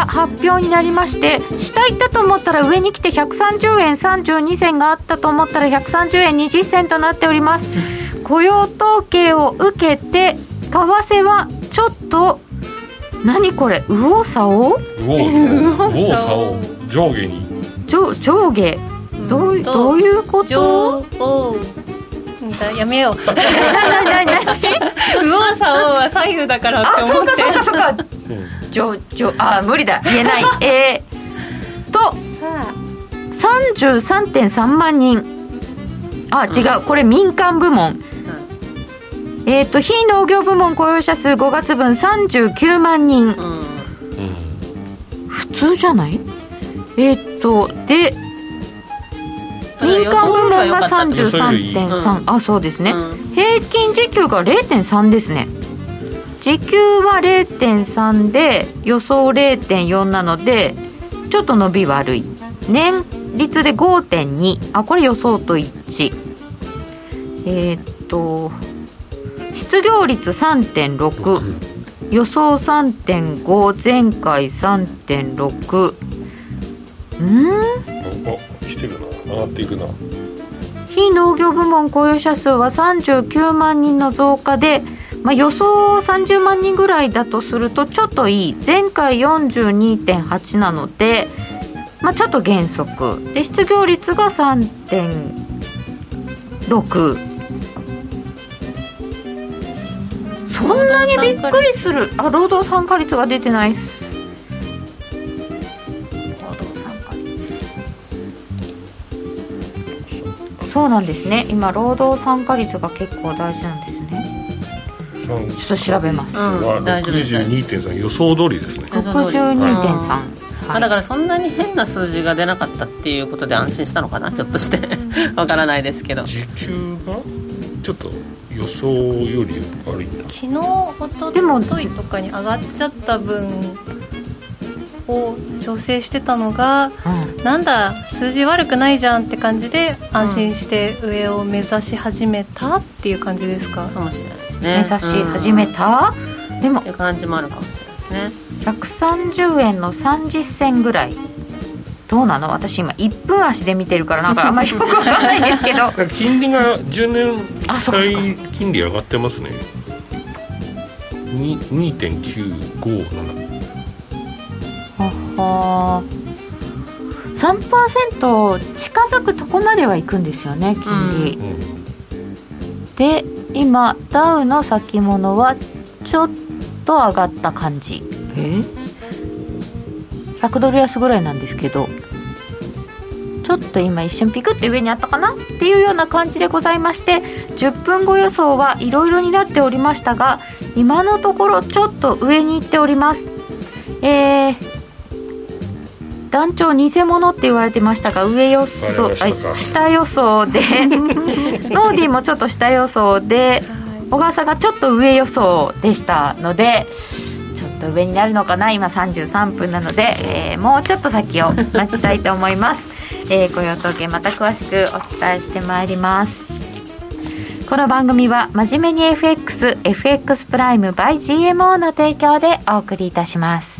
が発表になりまして下行ったと思ったら上に来て130円32銭があったと思ったら130円20銭となっております。雇用統計を受けて為替はちょっと何これ？右往左往？右往左往。上下に。上上下？どう,、どういうこと？上やめよう。何何何何？右往左往は左右だからって思って。あそうかそうかそうか上上あ無理だ。言えない。えー、と33.3万人。あ違う。これ民間部門。えっ、ー、と非農業部門雇用者数5月分39万人、うん、普通じゃない？えっ、ー、とで民間部門が33.3あそうですね、うん、平均時給が0.3ですね時給は0.3で予想0.4なのでちょっと伸び悪い。年率で5.2あこれ予想と一致。えー、っと失業率3.6予想3.5前回3.6うん？来てるな。上がっていくな。非農業部門雇用者数は39万人の増加で、まあ、予想30万人ぐらいだとするとちょっといい。前回42.8なので、まあ、ちょっと減速。で失業率が3.6そんなにびっくりする。あ労働参加率が出てないそうなんですね。今労働参加率が結構大事なんです。ちょっと調べます、うん、62.3予想通りですね。62.3、あだからそんなに変な数字が出なかったっていうことで安心したのかなひょっとして。わからないですけど。時給がちょっと予想より悪いんだ昨日おとといとかに上がっちゃった分を調整してたのが、うん、なんだ数字悪くないじゃんって感じで安心して上を目指し始めたっていう感じですか、かもしれないですね。目指し始めた、うん、でもいう感じもあるかもしれないですね。130円の30銭ぐらい。どうなの？私今1分足で見てるからなんかあんまりよくわかんないんですけど。金利が10年債金利上がってますね。2.957は3%近づくとこまではいくんですよね金利、うん、で今ダウの先物はちょっと上がった感じ。え？100ドル安ぐらいなんですけど。ちょっと今一瞬ピクって上にあったかなっていうような感じでございまして10分後予想はいろいろになっておりましたが今のところちょっと上に行っております。えー、団長偽物って言われてましたが上予想下予想で ノーディーもちょっと下予想で小川さんがちょっと上予想でしたのでちょっと上になるのかな？今33分なので、えー、もうちょっと先を待ちたいと思います、えー、雇用統計また詳しくお伝えしてまいります。この番組は真面目に FXFX プライム by GMO の提供でお送りいたします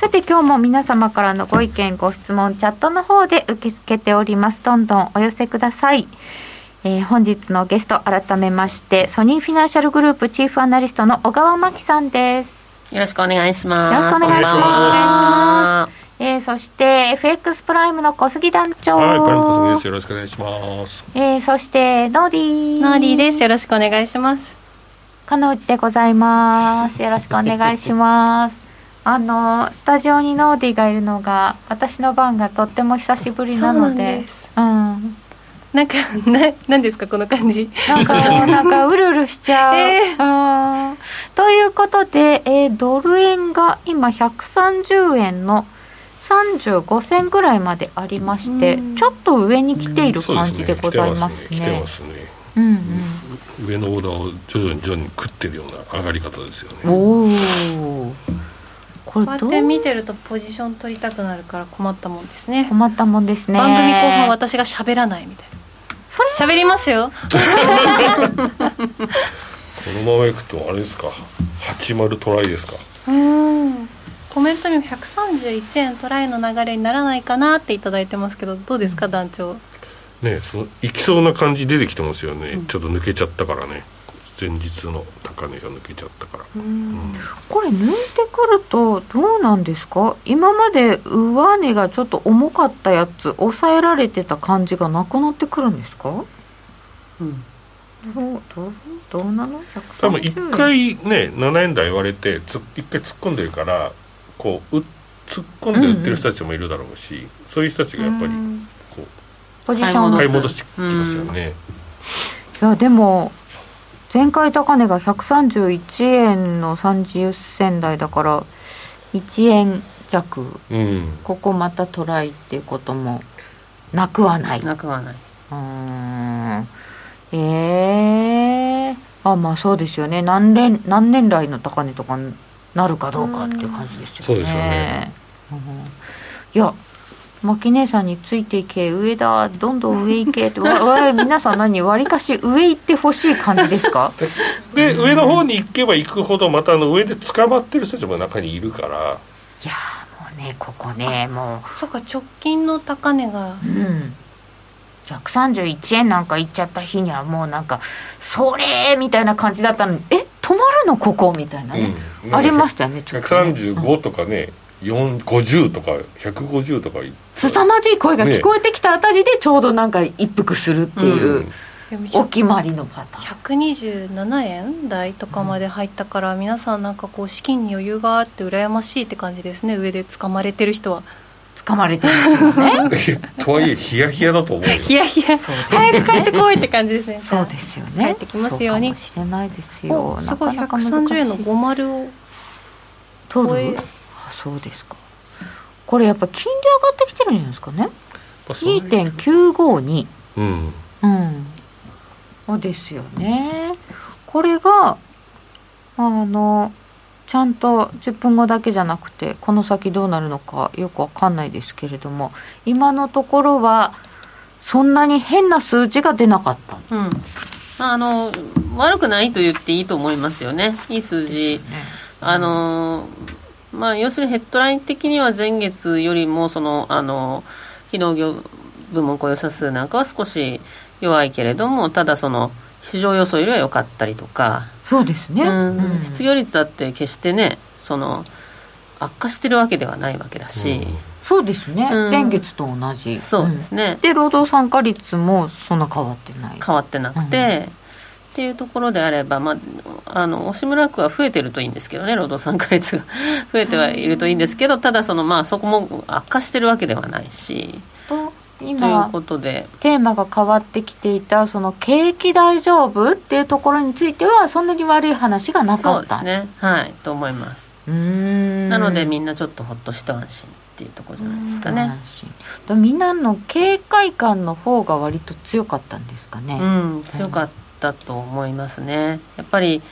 さて今日も皆様からのご意見ご質問チャットの方で受け付けております。どんどんお寄せください。えー、本日のゲスト改めましてソニーフィナンシャルグループチーフアナリストの小川真紀さんです。よろしくお願いします。よろしくお願いします。えー、そして FX プライムの小杉団長。はいプライム小杉です。よろしくお願いします。えー、そしてノーディー。ノーディーです。よろしくお願いします。金内でございます。よろしくお願いしますあのスタジオにノーディがいるのが私の番がとっても久しぶりなので。うんなんかななんですかこの感じ。なんかなんかうるうるしちゃう、えー、うん。ということで、えー、ドル円が今130円の35銭ぐらいまでありまして、ちょっと上に来ている感じでございますね。来てますね。うんうん、上のオーダーを徐々に徐々に食ってるような上がり方ですよね。おお。こう？やって見てるとポジション取りたくなるから困ったもんですね。困ったもんですね。番組後半私が喋らないみたいな。それ喋りますよ。このままいくとあれですか？80トライですか？うん。コメントにも131円トライの流れにならないかなっていただいてますけどどうですか、団長ねそのいきそうな感じ出てきてますよね、ちょっと抜けちゃったからね前日の高値が抜けちゃったから、うん。これ抜いてくるとどうなんですか？今まで上値がちょっと重かったやつ抑えられてた感じがなくなってくるんですか？うん。どうどうどうなの？多分一回ね7円台割れてつ一回突っ込んでるからこうう突っ込んで売ってる人たちもいるだろうし、そういう人たちがやっぱりこうポジション買い戻してきますよね、いやでも前回高値が131円の30銭台だから1円弱、うん、ここまたトライっていうこともなくはない。なくはない。うん。ええあまあそうですよね。何年何年来の高値とかになるかどうかっていう感じですよね。そうですよね、うん。いや牧姉さんについていけ上だどんどん上行けって。わわ皆さん何？わりかし上行ってほしい感じですか？で上の方に行けば行くほどまたあの上で捕まってる人たちも中にいるから。いやーもうねここねもそっか直近の高値が。ううん131円なんか行っちゃった日にはもうなんかそれみたいな感じだったのにえ止まるのここ？みたいなね、うん。ありましたよねね。135とかね、4 50とか150とか凄まじい声が聞こえてきたあたりでちょうどなんか一服するっていう、お決まりのパターン。127円台とかまで入ったから、皆さんなんかこう資金に余裕があって羨ましいって感じですね。上で掴まれてる人は。掴まれてるんですよね。とはいえヒヤヒヤだと思うよ。いやいやそうです早く帰ってこいって感じですね。そうですよね。帰ってきますように。そうかもしれないですよ。おすごいなかなか難し130円の50を取超えそうですか。これやっぱ金利上がってきてるんじゃないですかね。2.952うん。うん。そうですよね。これがあのちゃんと10分後だけじゃなくてこの先どうなるのかよくわかんないですけれども今のところはそんなに変な数字が出なかった、うん。まああの悪くないと言っていいと思いますよね。いい数字。あのまあ要するにヘッドライン的には前月よりもそのあの非農業部門雇用者数なんかは少し弱いけれどもただその市場予想よりは良かったりとか、そうですね、うん。うん。失業率だって決してねその悪化してるわけではないわけだし、そうですね、うん。前月と同じ。そうですね、で労働参加率もそんな変わってない。変わってなくて、っていうところであれば、まあ、あの押村区は増えてるといいんですけどね労働参加率が。増えてはいるといいんですけどただその、まあ、そこも悪化してるわけではないし。とという今ことで。テーマが変わってきていたその景気大丈夫っていうところについてはそんなに悪い話がなかった。そうですね。はいと思います。うーん。なのでみんなちょっとほっと一安心っていうところじゃないですかね。みんなの警戒感の方が割と強かったんですかね、うん強かったと思いますね。やっぱり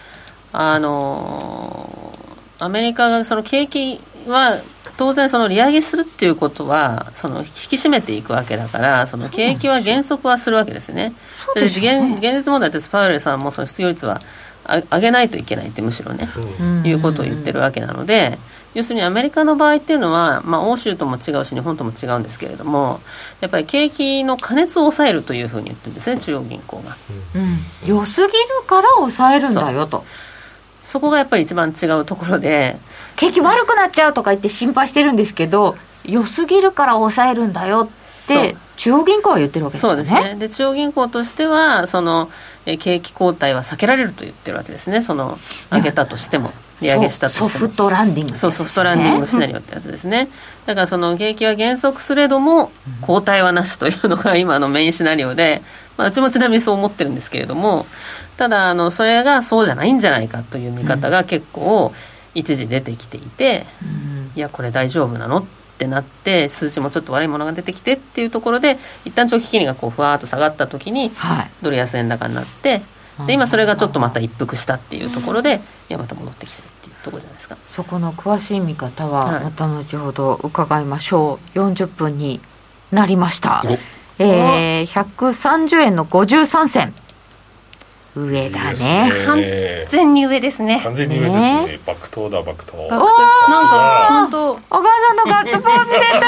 あのアメリカがその景気は当然その利上げするっていうことはその引き締めていくわけだからその景気は減速はするわけですね。そうで現現実問題ってスパウエルさんもその失業率はあ上げないといけないってむしろね、うん。いうことを言ってるわけなので要するにアメリカの場合っていうのは、まあ、欧州とも違うし日本とも違うんですけれどもやっぱり景気の過熱を抑えるというふうに言ってるんですね中央銀行が。うん、良すぎるから抑えるんだよと。そこがやっぱり一番違うところで。景気悪くなっちゃうとか言って心配してるんですけど良すぎるから抑えるんだよって中央銀行は言ってるわけですね。うですね。で中央銀行としてはそのえー景気後退は避けられると言ってるわけですね。その上げたとしても利上げしたとしても。ソソフトランディングね。そうソフトランディングシナリオってやつですね。だからその景気は減速すれども後退はなしというのが今のメインシナリオで、まあ、うちもちなみにそう思ってるんですけれどもただあのそれがそうじゃないんじゃないかという見方が結構一時出てきていて、うん。いやこれ大丈夫なのってなって数字もちょっと悪いものが出てきてっていうところで一旦長期金利がこうふわーっと下がった時にはい。ドル安円高になってで今それがちょっとまた一服したっていうところでいやまた戻ってきてるっていうところじゃないですか。そこの詳しい見方ははい。また後ほど伺いましょう、40分になりました。お。えー、130円の53銭上だいいね。完全に上ですね。完全に上ですね。爆投だ爆投。なんか本当。小川さんのガッツポーズ出た。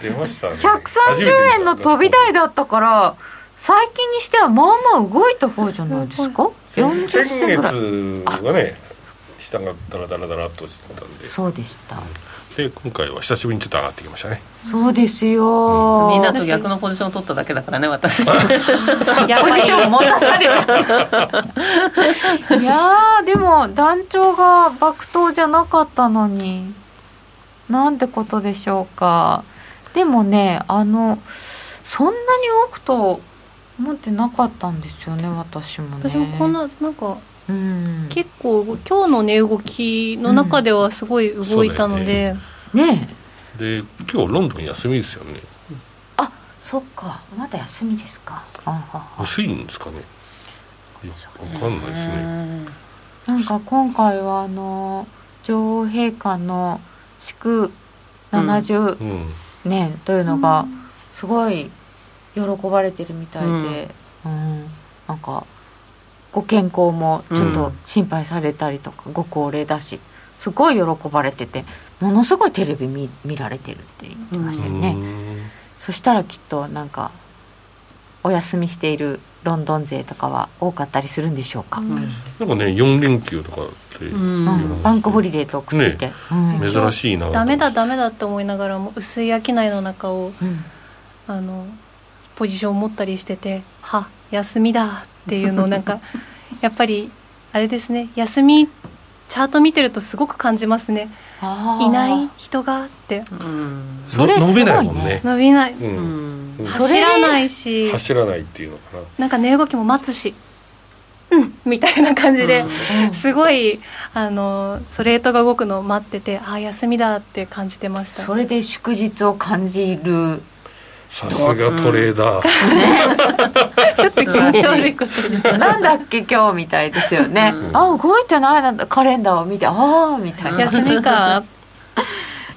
出ましたね。130円の飛び台だったから最近にしてはまあまあ動いた方じゃないですか？40先銭ぐらい。月はね下がダラダラダラっとしてたんで。そうでしたで今回は久しぶりにちょっと上がってきましたね。そうですよ。みんなと逆のポジションを取っただけだからね私。ポジションを持たされるいやーでも団長が爆投じゃなかったのに。なんてことでしょうか。でもねあのそんなに多くと思ってなかったんですよね私もね。私もこんななんかうん。結構今日の値動きの中ではすごい動いたので、ね。で今日ロンドン休みですよね。あそっか。まだ休みですか。薄いんですかね。わかんないですね。なんか今回はあの女王陛下の祝70うん。年というのがすごい喜ばれてるみたいで、うん。なんかご健康もちょっと心配されたりとか、ご高齢だしすごい喜ばれててものすごいテレビ見見られてるって言ってましたよね、うん。そしたらきっとなんかお休みしているロンドン勢とかは多かったりするんでしょうか、うん。なんかね4連休とかってうん。うん。バンクホリデーとくっついて、うん。珍しいなとダメだダメだって思いながらも薄い商いの中をうん。あのポジションを持ったりしてて「は休みだ」っていうのをなんか やっぱりあれですね休みチャート見てるとすごく感じますね。いない人がって。うん。それね。伸びないもんね。伸びない、ううん。んうんそれ走らないし。走らないっていうのかな。なんか値動きも待つし。うんみたいな感じで、うん。すごいあのストレートが動くのを待っててああ休みだって感じてました。それで祝日を感じるさすがトレーダー、ちょっと気持ち悪いことな。んだっけ？今日みたいですよね、うん。あ動いてない。なんだカレンダーを見てああみたいな。休みか。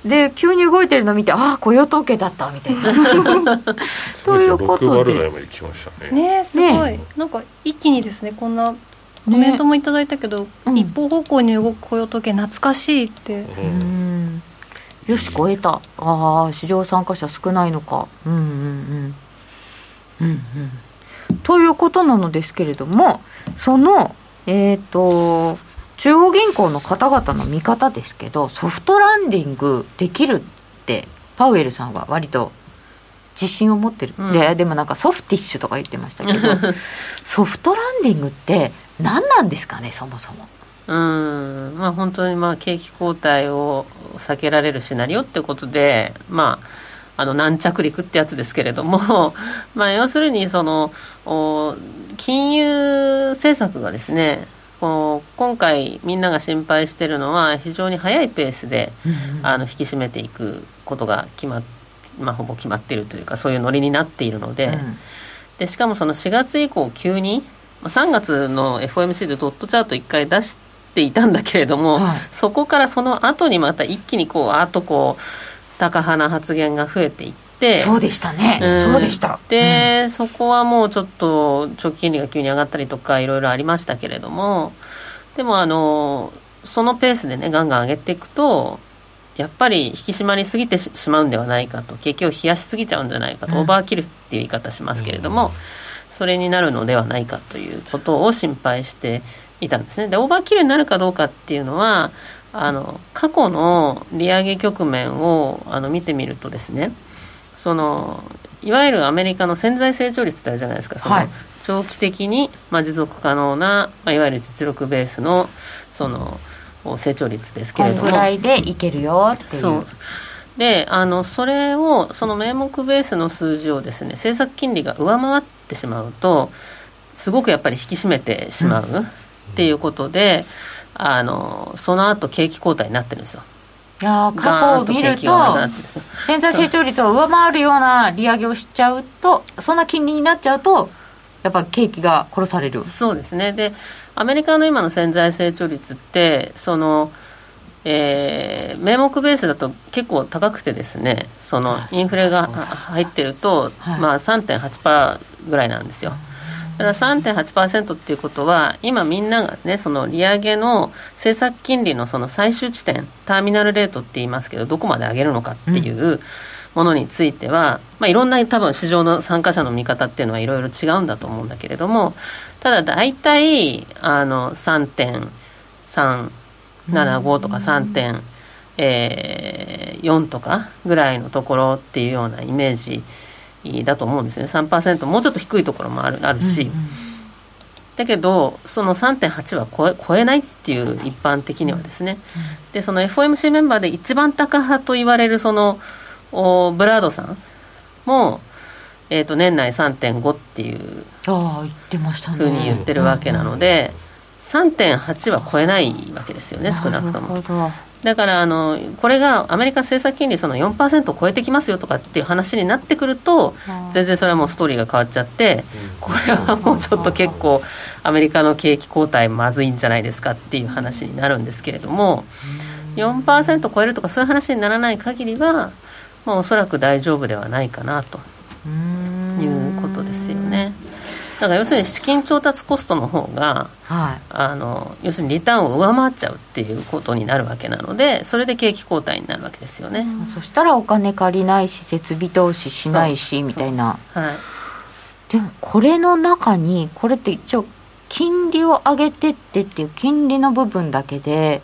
で急に動いてるの見てああ雇用統計だったみたいな。ということ6割で台まで来ましたね。ねすごい、ねなんか一気にですねこんなコメントもいただいたけど、うん。一方方向に動く雇用統計懐かしいって、ううんんよし超えた。ああ市場参加者少ないのか。うんうんうん。うんうん。ということなのですけれどもそのえっ、と中央銀行の方々の見方ですけどソフトランディングできるってパウエルさんは割と自信を持ってる、うん。ででもなんかソフティッシュとか言ってましたけど ソフトランディングって何なんですかねそもそもうん。まあ本当にまあ景気後退を避けられるシナリオってことでまああの軟着陸ってやつですけれども まあ要するにそのお金融政策がですねこう今回みんなが心配してるのは非常に速いペースであの引き締めていくことが決まっまあ、ほぼ決まっているというかそういうノリになっているので,、うん。でしかもその4月以降急にまあ3月の FOMC でドットチャート1回出していたんだけれども、はい。そこからその後にまた一気にこうあとこう高派な発言が増えていってそうでしたね、うん。そうでした。で、そこはもうちょっと長期金利が急に上がったりとかいろいろありましたけれどもでもあのそのペースでねガンガン上げていくとやっぱり引き締まりすぎてししまうんではないかと景気を冷やしすぎちゃうんじゃないかと、うん。オーバーキルっていう言い方しますけれども、それになるのではないかということを心配していたんですね。でオーバーキルになるかどうかっていうのはあの過去の利上げ局面をあの見てみるとですねそのいわゆるアメリカの潜在成長率ってあるじゃないですか。その、はい。長期的に、まあ、持続可能な、まあ、いわゆる実力ベースのその成長率ですけこれども。んぐらいでいけるよっていう。そう。であのそれをその名目ベースの数字をですね政策金利が上回ってしまうとすごくやっぱり引き締めてしまうっていうことで、あのその後景気後退になってるんですよ。いやー過去を見ると潜在成長率を上回るような利上げをしちゃうとそんな金利になっちゃうとやっぱ景気が殺される。そうですね。でアメリカの今の潜在成長率ってその、えー名目ベースだと結構高くてですねそのインフレが入ってると、はい。まあ、3.8%ぐらいなんですよから3.8%っていうことは今みんながねその利上げの政策金利のその最終地点ターミナルレートって言いますけどどこまで上げるのかっていうものについては、まあ、いろんな多分市場の参加者の見方っていうのはいろいろ違うんだと思うんだけれどもただ大体あの3.375とか3.4、えー、とかぐらいのところっていうようなイメージだと思うんですね。3%もうちょっと低いところもあるあるし、うんうん、だけどその3.8は超え超えないっていう一般的にはですね、うん、でその FOMC メンバーで一番高派と言われるそのおブラードさんも、えー、と年内3.5っていうあ言ってましたふうに言ってるわけなので、3.8は超えないわけですよね少なくとも。だからあのこれがアメリカ政策金利その4%を超えてきますよとかっていう話になってくると全然それはもうストーリーが変わっちゃってこれはもうちょっと結構アメリカの景気後退まずいんじゃないですかっていう話になるんですけれども4%超えるとかそういう話にならない限りはまあ、おそらく大丈夫ではないかなと。いう。だから要するに資金調達コストの方が、はい、あの要するにリターンを上回っちゃうっていうことになるわけなのでそれで景気後退になるわけですよね、うん、そしたらお金借りないし設備投資しないしみたいな、はい、でもこれの中にこれって一応金利を上げてってっていう金利の部分だけで、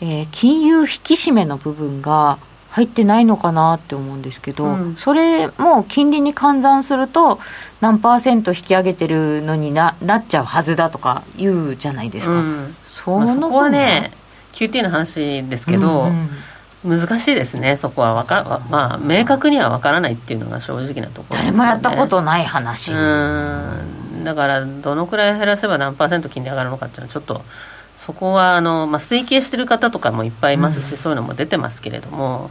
えー、金融引き締めの部分が入ってないのかなって思うんですけど、うん、それも金利に換算すると何パーセント引き上げてるのにななっちゃうはずだとか言うじゃないですか、うん、そまあ、そこはね QT の話ですけど、うんうん、難しいですね。そこはわか、まあ、明確には分からないっていうのが正直なところです、ね、誰もやったことない話。うん。だからどのくらい減らせば何パーセント金利上がるのかっていうのはちょっとそこはあの、まあ、推計してる方とかもいっぱいいますし、うん、そういうのも出てますけれども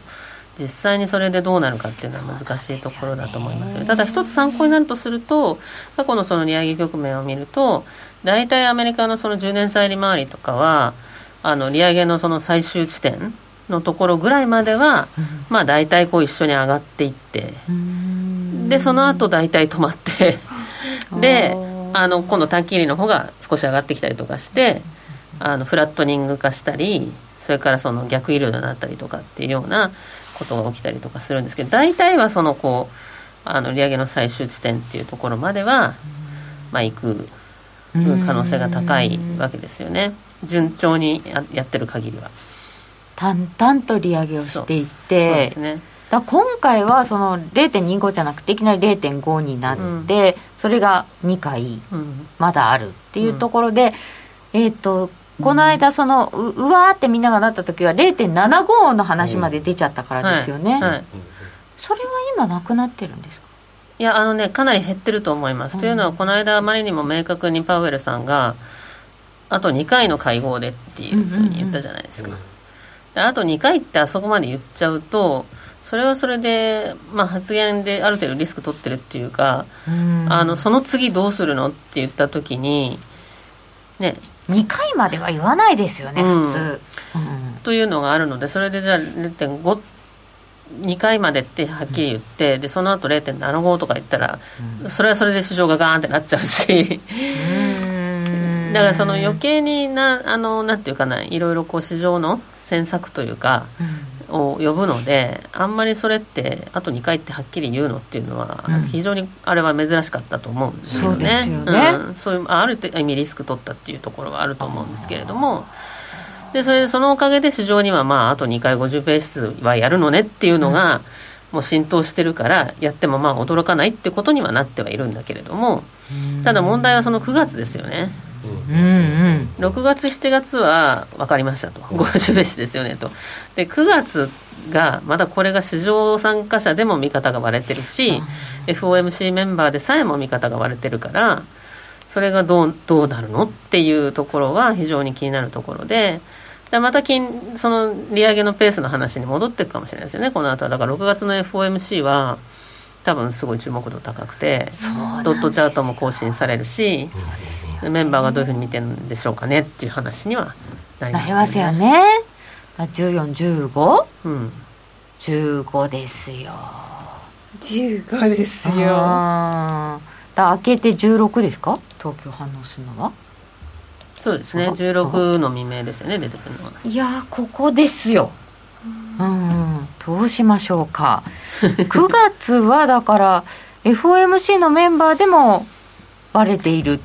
実際にそれでどうなるかっていうのは難しいところだと思いますよ、ね、ただ一つ参考になるとすると過去のその利上げ局面を見ると大体アメリカのその10年債利回りとかはあの利上げのその最終地点のところぐらいまでは、うん、まあ大体こう一緒に上がっていってでその後大体止まって であの今度短期利の方が少し上がってきたりとかしてあのフラットニング化したりそれからその逆イールドになったりとかっていうようなことが起きたりとかするんですけど大体はそのこうあの利上げの最終地点っていうところまでは、まあ、行く可能性が高いわけですよね。順調にややってる限りは。淡々と利上げをしていってそうですね。だ今回はその0.25じゃなくていきなり0.5になって、うん、それが2回まだあるっていうところで、うん、えっ、ー、とこの間そのううわーってみんながなった時は0.75の話まで出ちゃったからですよね、はい。はい、それは今なくなってるんですか？いやあのねかなり減ってると思います、うん、というのはこの間あまりにも明確にパウエルさんがあと2回の会合でっていうふうに言ったじゃないですか、うんうんうん、あと2回ってあそこまで言っちゃうとそれはそれで、まあ、発言である程度リスク取ってるっていうか、うん、あのその次どうするのって言った時にね2回までは言わないですよね、うん、普通、うん、というのがあるのでそれでじゃあ0.5 2回までってはっきり言って、うん、でその後0.75とか言ったら、うん、それはそれで市場がガーンってなっちゃうし。だからその余計になあのなんていうかないろいろこう市場の詮索というか、を呼ぶのであんまりそれってあと2回ってはっきり言うのっていうのは、非常にあれは珍しかったと思うんですよね。そうよね、うん、そういうある意味リスク取ったっていうところはあると思うんですけれども。でそれでそのおかげで市場にはまああと2回50ペースはやるのねっていうのが、もう浸透してるからやってもまあ驚かないってことにはなってはいるんだけれども。ただ問題はその9月ですよね。うんうん、6月7月は分かりましたと。50ベースですよねと。で9月がまだこれが市場参加者でも見方が割れてるし FOMC メンバーでさえも見方が割れてるからそれがどうどうなるのっていうところは非常に気になるところで。でまた金その利上げのペースの話に戻っていくかもしれないですよね。この後は。だから6月の FOMC は多分すごい注目度高くてドットチャートも更新されるし、メンバーがどういうふうに見てるんでしょうかねっていう話にはなりますよね。なりますよね。1415? うん。15ですよ。15ですよ。だ明けて16ですか？東京反応するのは？そうですね16の未明ですよね出てくるのはいやここですようんどうしましょうか 9月はだから FOMC のメンバーでも割れている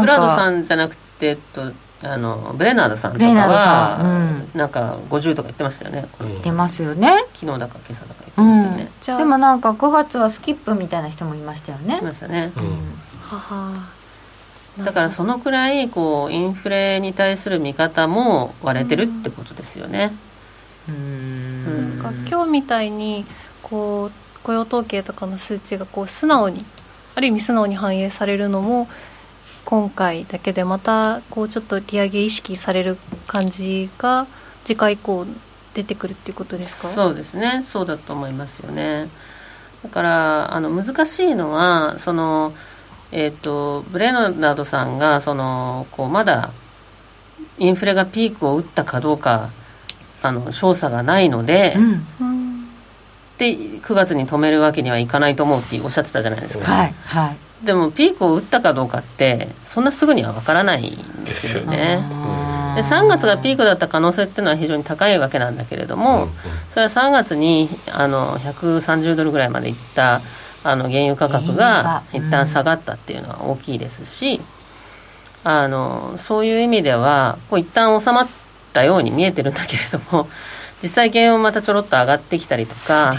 ブラードさんじゃなくて、えっと、あのブレナードさんとかは、うん、なんか50とか言ってましたよね。言ってますよね。昨日だか今朝だか言ってましたよね、うん、でもなんか9月はスキップみたいな人もいましたよね。いましたね、うん、はは。だからそのくらいこうインフレに対する見方も割れてるってことですよね。うん、なんか今日みたいにこう雇用統計とかの数値がこう素直にある意味素直に反映されるのも今回だけでまたこうちょっと利上げ意識される感じが次回以降出てくるっていうことですか？そうですね。そうだと思いますよね。だからあの難しいのはそのえーと、ブレナードさんがそのこうまだインフレがピークを打ったかどうかあの調査がないので、うん、で9月に止めるわけにはいかないと思うっておっしゃってたじゃないですか、はいはい、でもピークを打ったかどうかってそんなすぐには分からないんですよね。で3月がピークだった可能性っていうのは非常に高いわけなんだけれども、それは3月にあの130ドルぐらいまでいったあの原油価格が一旦下がったっていうのは大きいですし、あのそういう意味ではこう一旦収まったように見えてるんだけれども実際原油もまたちょろっと上がってきたりとか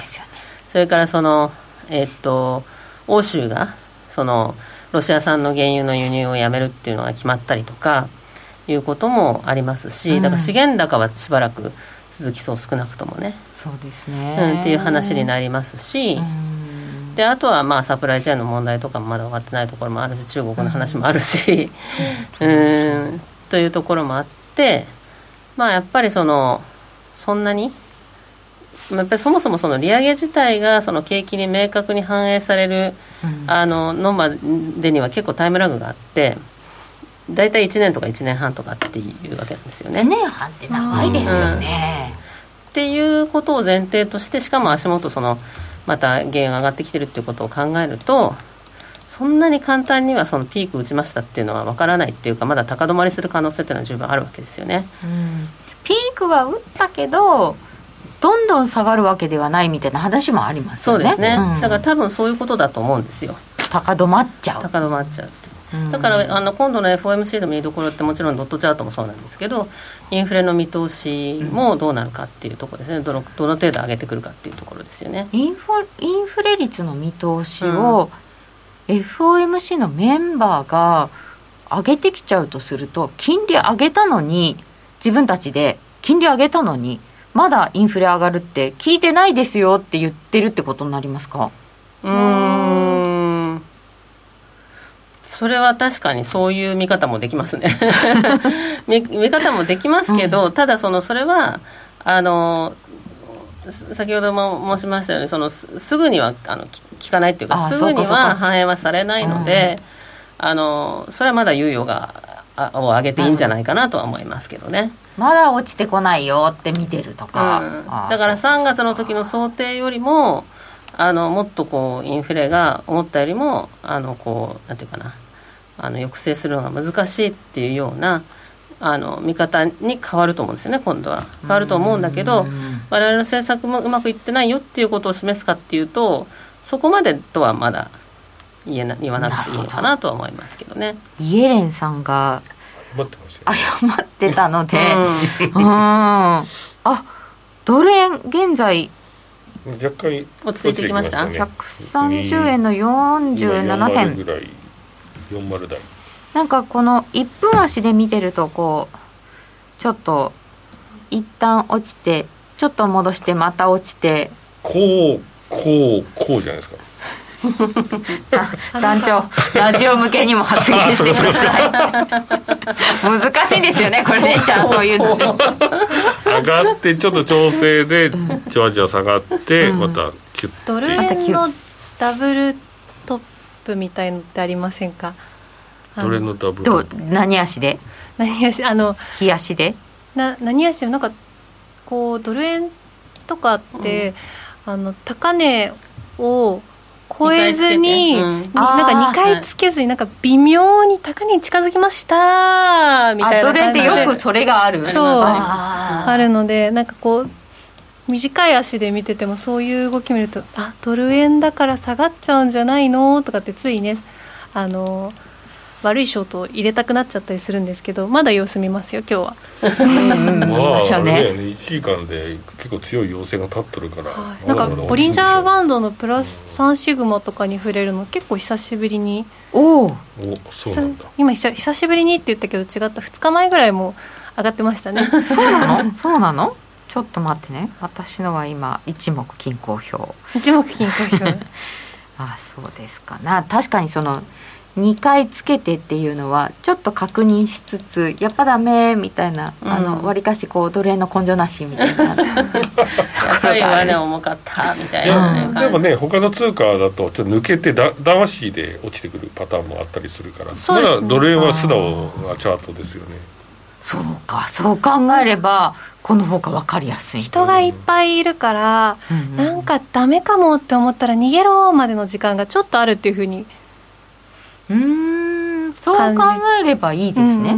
そ,、れからそのえっと欧州がそのロシア産の原油の輸入をやめるっていうのが決まったりとかいうこともありますし、だから資源高はしばらく続きそう少なくともね。そうですね、うん、っていう話になりますし、うん。であとはまあサプライチェーンの問題とかもまだ終わってないところもあるし中国の話もあるし、うん、うん。というところもあってまあやっぱりそのそんなにやっぱりそもそもその利上げ自体がその景気に明確に反映される、うん、あののまでには結構タイムラグがあって大体1年とか1年半とかっていうわけなんですよね。1年半って長いですよね、うん、っていうことを前提としてしかも足元そのまた原油が上がってきてるっていうことを考えるとそんなに簡単にはそのピーク打ちましたっていうのは分からないっていうかまだ高止まりする可能性っていうのは十分あるわけですよね。うん、ピークは打ったけどどんどん下がるわけではないみたいな話もありますよね。そうですね、うん、だから多分そういうことだと思うんですよ。高止まっちゃう。高止まっちゃうだからあの今度の FOMC の見どころってもちろんドットチャートもそうなんですけどインフレの見通しもどうなるかっていうところですね。どのどの程度上げてくるかっていうところですよね。インフインフレ率の見通しを、うん、FOMC のメンバーが上げてきちゃうとすると金利上げたのに自分たちで金利上げたのにまだインフレ上がるって聞いてないですよって言ってるってことになりますか？うん。それは確かにそういう見方もできますね。見見方もできますけど、うん、ただそのそれはあの先ほども申しましたようにそのすぐにはあの聞かないっていうかすぐには反映はされないので、うん、あのそれはまだ猶予がを上げていいんじゃないかなとは思いますけどね。まだ落ちてこないよって見てるとか、うん、だから3月の時の想定よりもあのもっとこうインフレが思ったよりもあのこうなんていうかな。あの抑制するのが難しいっていうようなあの見方に変わると思うんですよね今度は。変わると思うんだけど我々の政策もうまくいってないよっていうことを示すかっていうとそこまでとはまだ言えな言わなくていいのかなとは思いますけどね。イエレンさんが謝ってました謝ってたので。うん、あドル円現在若干落ち着いてきました、ね、130円の47銭。ぐらい40台。なんかこの1分足で見てるとこうちょっと一旦落ちてちょっと戻してまた落ちて。こうこうこうじゃないですか団長ラジオ向けにも発言してください。難しいんですよねこれねちゃんと言うの。上がってちょっと調整でじわじわ下がって、またキュッドル円のダブルトップみたいのってありませんか？どれのダブル。何足で？何足？あの日足で？な何足で？なんかこうドル円とかって、うん、あの高値を超えずに、うん、なんか2回つけずになんか微妙に高値に近づきましたみたいな感じで。よくそれがある。そう。あるのでなんかこう短い足で見ててもそういう動き見るとあドル円だから下がっちゃうんじゃないの？とかってついねあの悪いショートを入れたくなっちゃったりするんですけどまだ様子見ますよ今日は。まあね1時間で結構強い陽性が立っとるから、はい、なんかボリンジャーバンドのプラス3シグマとかに触れるの結構久しぶりに。おおそうなんだ。今久しぶりにって言ったけど違った2日前ぐらいも上がってましたね。そうなの？そうなの？ちょっと待ってね。私のは今一目均衡表。一目均衡表。あそうですかな。確かにその2回つけてっていうのはちょっと確認しつつやっぱダメみたいな、うん、あのわりかしこう奴隷の根性なしみたいな。やっぱりはね重かったみたいな、ね、でもね他の通貨だとちょっと抜けてだ魂で落ちてくるパターンもあったりするからそ、ね、まだ奴隷は素直なチャートですよね。そうかそう考えればこの方が分かりやすい。人がいっぱいいるから、うんうん、なんかダメかもって思ったら逃げろまでの時間がちょっとあるっていうふうにうん。そう考えればいいですね。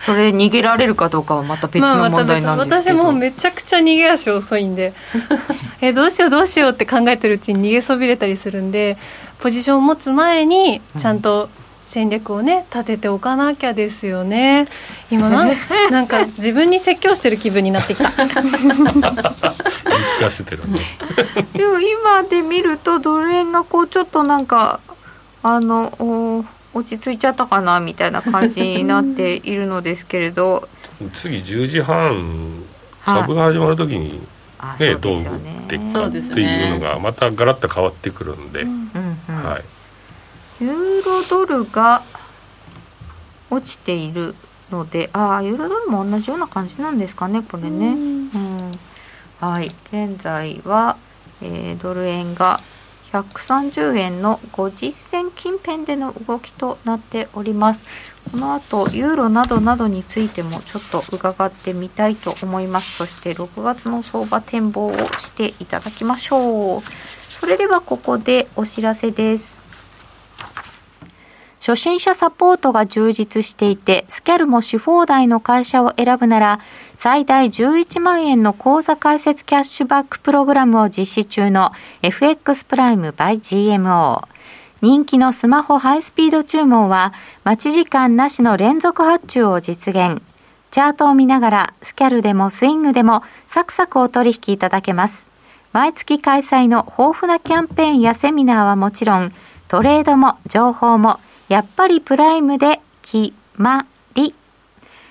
それ逃げられるかどうかはまた別の問題なんですけど、まあ、私もめちゃくちゃ逃げ足遅いんで。えどうしようどうしようって考えてるうちに逃げそびれたりするんでポジションを持つ前にちゃんと戦略をね立てておかなきゃですよね。今ななんか自分に説教してる気分になってきた。言い聞かせてるね。でも今で見るとドル円がこうちょっとなんかあの落ち着いちゃったかなみたいな感じになっているのですけれど。次10時半サブが始まる時にね、ねどう打っていくかっていうのがまたガラッと変わってくるんで、うんうん、はいユーロドルが落ちているのでああユーロドルも同じような感じなんですかねこれね、うん、はい。現在は、えー、ドル円が130円の50銭近辺での動きとなっております。この後ユーロなどなどについてもちょっと伺ってみたいと思います。そして6月の相場展望をしていただきましょう。それではここでお知らせです初心者サポートが充実していて、スキャルもし放題の会社を選ぶなら、最大11万円の口座開設キャッシュバックプログラムを実施中の FX プライム by GMO。人気のスマホハイスピード注文は、待ち時間なしの連続発注を実現。チャートを見ながら、スキャルでもスイングでもサクサクお取引いただけます。毎月開催の豊富なキャンペーンやセミナーはもちろん、トレードも情報もやっぱりプライムで決まり。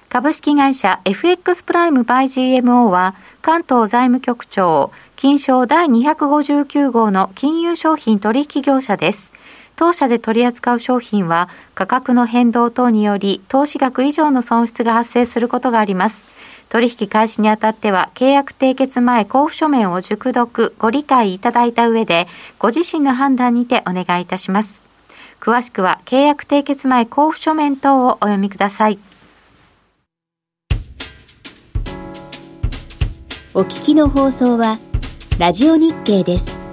株式会社 FX プライムバイ GMO は関東財務局長金賞第259号の金融商品取引業者です。当社で取り扱う商品は価格の変動等により投資額以上の損失が発生することがあります。取引開始にあたっては契約締結前交付書面を熟読ご理解いただいた上でご自身の判断にてお願いいたします。詳しくは契約締結前交付書面等をお読みください。お聞きの放送は、ラジオ日経です。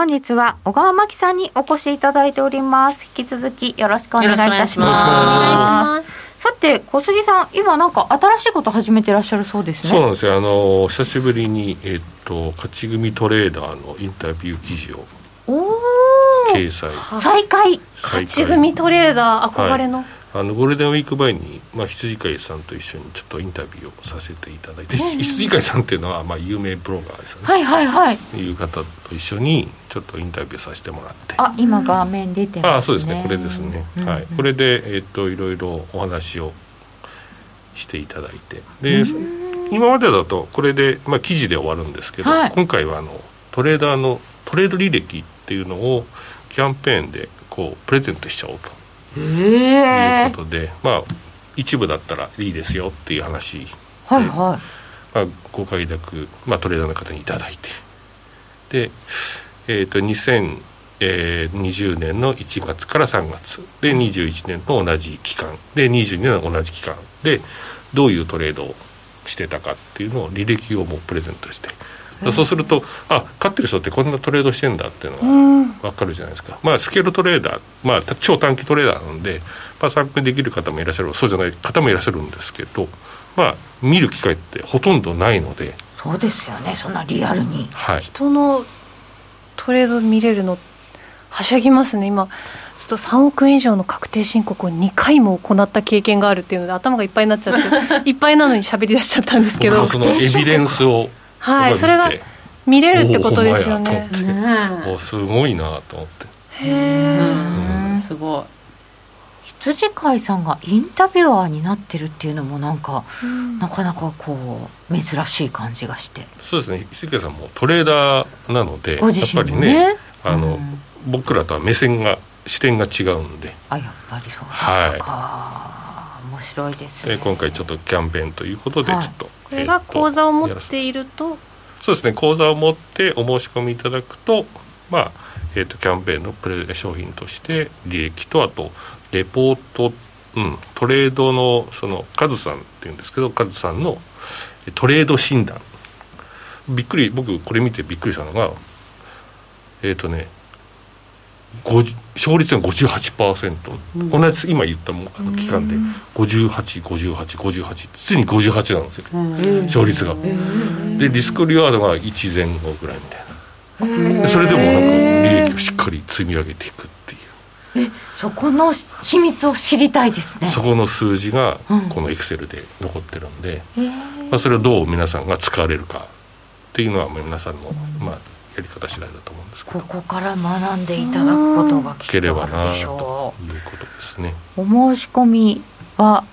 本日は小川真紀さんにお越しいただいております。引き続きよろしくお願いいたします。さて小杉さん今なんか新しいこと始めてらっしゃるそうですね。そうなんですよ。あの久しぶりにえっと勝ち組トレーダーのインタビュー記事を掲載再開。勝ち組トレーダー憧れの、はいあのゴールデンウィーク前に、まあ、羊飼いさんと一緒にちょっとインタビューをさせていただいて、羊飼いさんっていうのは、まあ、有名ブロガーですよね。はいはいはい。いう方と一緒にちょっとインタビューさせてもらって。あ今画面出てますね。あそうですね。これですね、うんうん、はい、これで、えー、っといろいろお話をしていただいて。で今までだとこれで、まあ、記事で終わるんですけど、はい、今回はあのトレーダーのトレード履歴っていうのをキャンペーンでこうプレゼントしちゃおうということで、まあ一部だったらいいですよっていう話はいはい、まあ、ご快諾、まあ、トレーダーの方に頂いて。で、えーと、2020年の1月から3月。で21年の同じ期間。で22年の同じ期間。でどういうトレードをしてたかっていうのを履歴をもうプレゼントしてそうするとあ勝ってる人ってこんなトレードしてんだっていうのが分かるじゃないですか、まあスケールトレーダー、まあ、超短期トレーダーなんで、まあ、参考にできる方もいらっしゃるそうじゃない方もいらっしゃるんですけどまあ見る機会ってほとんどないので。そうですよね。そんなリアルに、はい、人のトレード見れるのはしゃぎますね。今ちょっと3億円以上の確定申告を2回も行った経験があるっていうので頭がいっぱいになっちゃって いっぱいなのに喋り出しちゃったんですけど。そのエビデンスをはいそれが見れるってことですよね。おすごいなと思って。へえすごい。羊飼いさんがインタビュアーになってるっていうのもなんか、うん、なかなかこう珍しい感じがして。そうですね。羊飼いさんもトレーダーなので、ね、やっぱりねあの、うん、僕らとは目線が視点が違うんで。あやっぱりそうですか、はい、面白いですね。今回ちょっとキャンペーンということでちょっと、はい、これが口座を持っていると？そうですね。口座を持ってお申し込みいただくとまあえーと、キャンペーンのプレ商品として利益とあとレポート、うん、トレードのそのカズさんっていうんですけどカズさんのトレード診断。びっくり僕これ見てびっくりしたのがえっ、ー、とね勝率が58%、うん、同じ今言ったもあの期間で。585858ついに58なんですよ、勝率が、でリスクリワードが1前後ぐらいみたいな。それでもなんか利益をしっかり積み上げていくっていう。えそこの秘密を知りたいですね。そこの数字がこのエクセルで残ってるんで、うん、まあ、それをどう皆さんが使われるかっていうのは皆さんの、まあ、やり方次第だと思うんですけど。ここから学んでいただくことがきっとあるでしょう。ということですねお申し込みは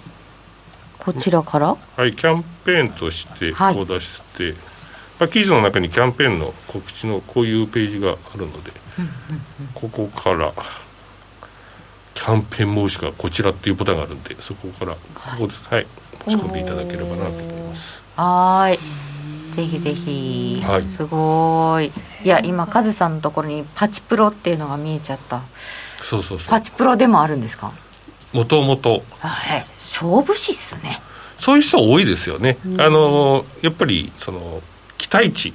こちらから？はいキャンペーンとしてこう出して、はい、まあ、記事の中にキャンペーンの告知のこういうページがあるので、ここからキャンペーン申し込みこちらっていうボタンがあるんでそこからここです、はい、申し込んでいただければなと思います。はいぜひぜひ、はい、すごい。いや今カズさんのところにパチプロっていうのが見えちゃった。そうそうそう。パチプロでもあるんですか？もともと勝負師っすね。そういう人多いですよね、あのやっぱりその期待値っ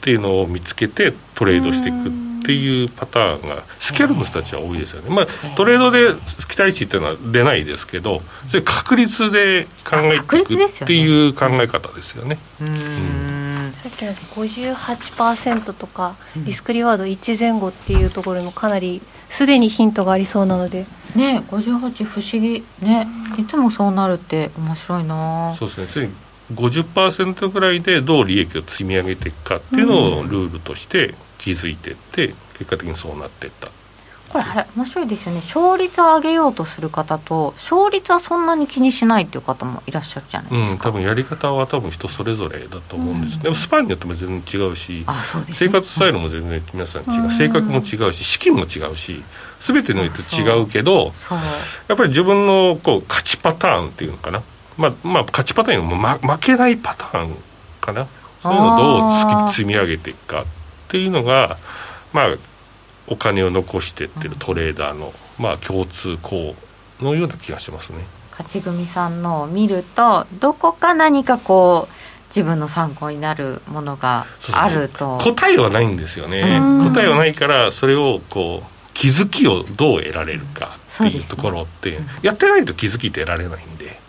ていうのを見つけてトレードしていくっていうパターンがスキャルの人たちは多いですよね、まあ、トレードで期待値っていうのは出ないですけどそれ確率で考えていくっていう考え方ですよね。さっきの58%とかリスクリワード1前後っていうところにもかなりすでにヒントがありそうなので。ね58不思議。ね。いつもそうなるって面白いな。そうですね。50%ぐらいでどう利益を積み上げていくかっていうのをルールとして気づいていって結果的にそうなっていったこれあれ面白いですよね。勝率を上げようとする方と勝率はそんなに気にしないっていう方もいらっしゃるじゃないですか、うん、多分やり方は多分人それぞれだと思うんです、うん、でもスパンによっても全然違うしあそうです、ね、生活スタイルも全然皆さん違う、うん、性格も違うし資金も違うし全ての人違うけどやっぱり自分のこう勝ちパターンっていうのかな。まあ、まあ勝ちパターンも、ま、負けないパターンかな。そういうのをどう積み上げていくかっていうのがまあお金を残してってるトレーダーの、まあ共通項のような気がしますね。勝ち組さんのを見るとどこか何かこう自分の参考になるものがあると。答えはないんですよね。答えはないからそれをこう気づきをどう得られるかっていうところって、ねうん、やってないと気づきって得られないんで、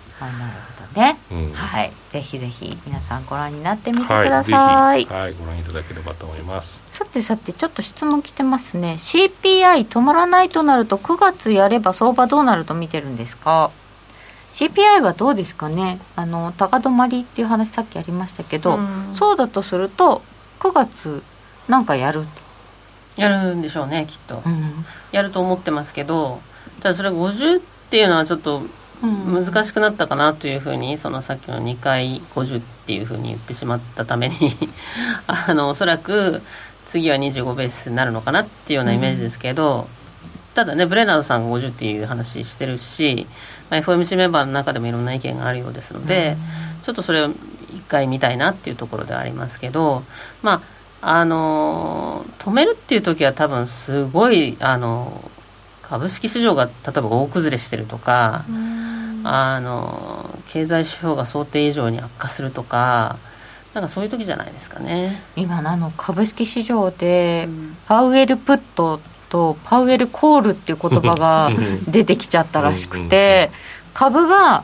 ね、うん。はい。ぜひぜひ皆さんご覧になってみてくはい、だぜさい、ひ、はい、ご覧いただければと思います。さてさてちょっと質問来てますね。CPI 止まらないとなると9月やれば相場どうなると見てるんですか？CPI はどうですかね？あの高止まりっていう話さっきありましたけど、うん。そうだとすると9月なんかやる、やるんでしょうねきっと。うん。やると思ってますけどただそれ50っていうのはちょっと難しくなったかなというふうにそのさっきの2回50っていうふうに言ってしまったために あのおそらく次は25ベースになるのかなっていうようなイメージですけど、ただねブレナードさんが50っていう話してるし、まあ、FOMC メンバーの中でもいろんな意見があるようですので、ちょっとそれを一回見たいなっていうところではありますけどまああの止めるっていう時は多分すごいあの株式市場が例えば大崩れしてるとか、あの経済指標が想定以上に悪化するとかなんかそういう時じゃないですかね。今あの株式市場でパウエルプットとパウエルコールっていう言葉が出てきちゃったらしくて株が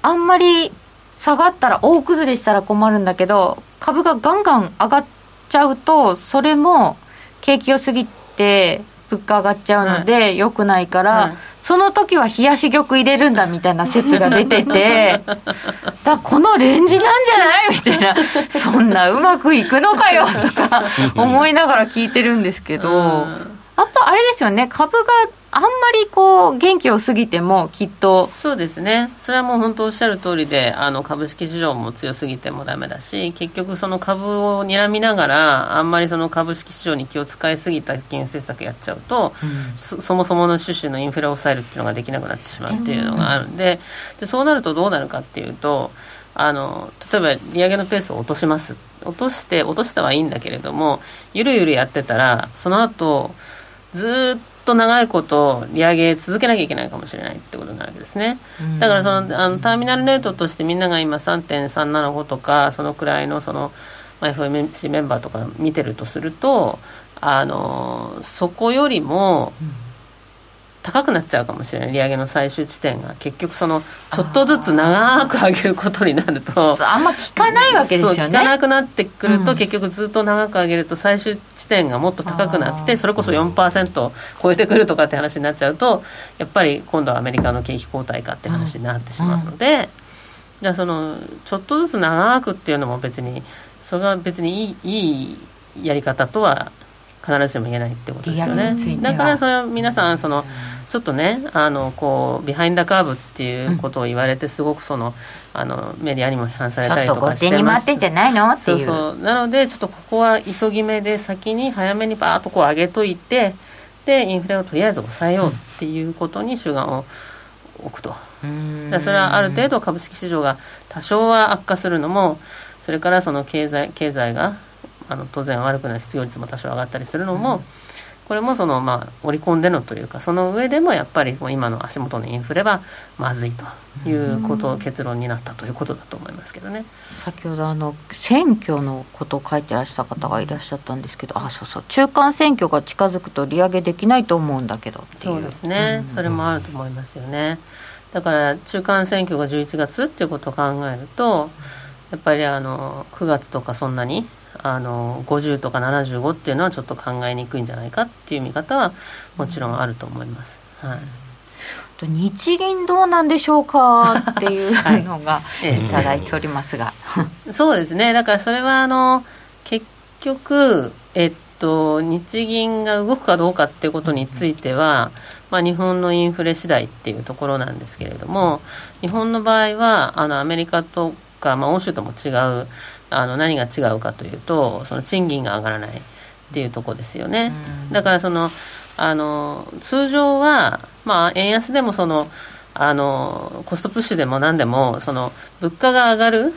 あんまり下がったら大崩れしたら困るんだけど株がガンガン上がっちゃうとそれも景気良すぎて物価上がっちゃうので良くないから、はい。その時は冷やし玉入れるんだみたいな説が出てて だこのレンジなんじゃない？みたいな。そんなうまくいくのかよとか思いながら聞いてるんですけど。うんやっぱあれですよね。株があんまりこう元気を過ぎてもきっと。そうですね。それはもう本当おっしゃる通りであの株式市場も強すぎてもダメだし結局その株を睨みながらあんまりその株式市場に気を使いすぎた金融政策やっちゃうと、そそもそもの種々のインフレを抑えるっていうのができなくなってしまうっていうのがあるん。ででそうなるとどうなるかっていうとあの例えば利上げのペースを落とします。落として落としたはいいんだけれどもゆるゆるやってたらその後ずーっと長いこと利上げ続けなきゃいけないかもしれないってことになるわけですね。だからそのあのターミナルレートとしてみんなが今3.375とかそのくらいのその、まあ、FOMC メンバーとか見てるとするとあのそこよりも高くなっちゃうかもしれない。利上げの最終地点が結局そのちょっとずつ長く上げることになると。あんま効かないわけですよね。そう効かなくなってくると、うん。結局ずっと長く上げると最終地点がもっと高くなってそれこそ4%超えてくるとかって話になっちゃうとやっぱり今度はアメリカの景気後退かって話になってしまうので、じゃあそのちょっとずつ長くっていうのも別にそれが別にいいいいやり方とは必ずしも言えないってことですよね。だからそれは皆さんそのちょっとねあのこうビハインダカーブっていうことを言われてすごくそのあのメディアにも批判されちょっとたりとかし後手にてます。回ってんじゃないの？ってそいう。うそう。なのでちょっとここは急ぎ目で先に早めにバーッとこう上げといてでインフレをとりあえず抑えようっていうことに主眼を置くと、うん。それはある程度株式市場が多少は悪化するのもそれからその経済経済があの当然悪くなる失業率も多少上がったりするのも、これもそのまあ織り込んでのというかその上でもやっぱりもう今の足元のインフレはまずいということ、結論になったということだと思いますけどね。先ほどあの選挙のことを書いてらした方がいらっしゃったんですけどあそうそう。中間選挙が近づくと利上げできないと思うんだけどっていう。そうですね、それもあると思いますよね。だから中間選挙が11月っていうことを考えるとやっぱりあの9月とかそんなにあの50とか75っていうのはちょっと考えにくいんじゃないかっていう見方はもちろんあると思います、はい、と日銀どうなんでしょうかっていうのがええ。いただいておりますが、そうですね。だからそれはあの結局えっと日銀が動くかどうかっていうことについては、まあ、日本のインフレ次第っていうところなんですけれども日本の場合はあのアメリカとか、まあ、欧州とも違うあの何が違うかというとその賃金が上がらないっていうところですよね。だからそのあの通常は、まあ、円安でもそのあのコストプッシュでも何でもその物価が上がる。